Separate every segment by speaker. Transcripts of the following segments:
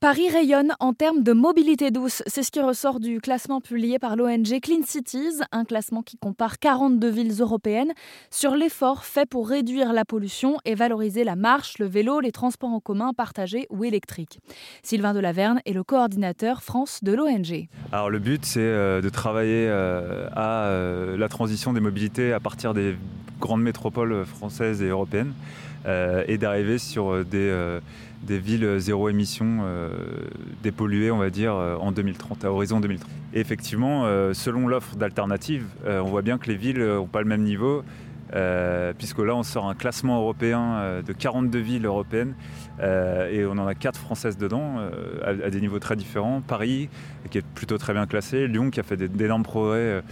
Speaker 1: Paris rayonne en termes de mobilité douce. C'est ce qui ressort du classement publié par l'ONG Clean Cities, un classement qui compare 42 villes européennes sur l'effort fait pour réduire la pollution et valoriser la marche, le vélo, les transports en commun partagés ou électriques. Sylvain Delaverne est le coordinateur France de l'ONG.
Speaker 2: Alors le but, c'est euh, de travailler euh, à euh, la transition des mobilités à partir des grandes métropoles françaises et européennes et d'arriver sur des des villes zéro émission euh, dépolluées, on va dire, euh, en 2030, à horizon 2030. Et effectivement, euh, selon l'offre d'alternatives, on voit bien que les villes n'ont pas le même niveau. Puisque là on sort un classement européen de 42 villes européennes et on en a 4 françaises dedans à, des niveaux très différents. Paris qui est plutôt très bien classé, Lyon qui a fait d'énormes progrès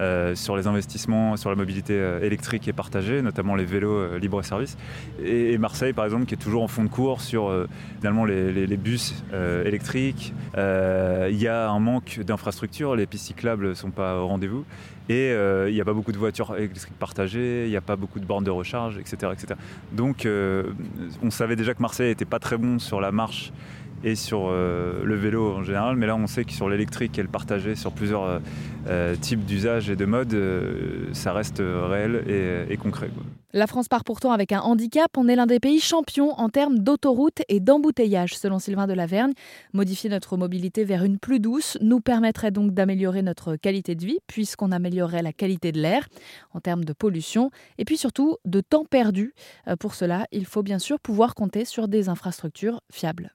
Speaker 2: euh, sur les investissements, sur la mobilité euh, électrique et partagée, notamment les vélos euh, libre-service. Et, Marseille, par exemple, qui est toujours en fond de cours sur finalement les, bus électriques. Il y a un manque d'infrastructures, les pistes cyclables ne sont pas au rendez-vous. Et il n'y a pas beaucoup de voitures électriques partagées, il n'y a pas beaucoup de bornes de recharge, etc. etc. Donc on savait déjà que Marseille n'était pas très bon sur la marche et sur euh, le vélo en général. Mais là, on sait que sur l'électrique et le partagé sur plusieurs euh, euh, types d'usages et de modes, ça reste réel et, concret.
Speaker 1: La France part pourtant avec un handicap. On est l'un des pays champions en termes d'autoroutes et d'embouteillage, selon Sylvain Delavergne. Modifier notre mobilité vers une plus douce nous permettrait donc d'améliorer notre qualité de vie, puisqu'on améliorerait la qualité de l'air en termes de pollution et puis surtout de temps perdu. Pour cela, il faut bien sûr pouvoir compter sur des infrastructures fiables.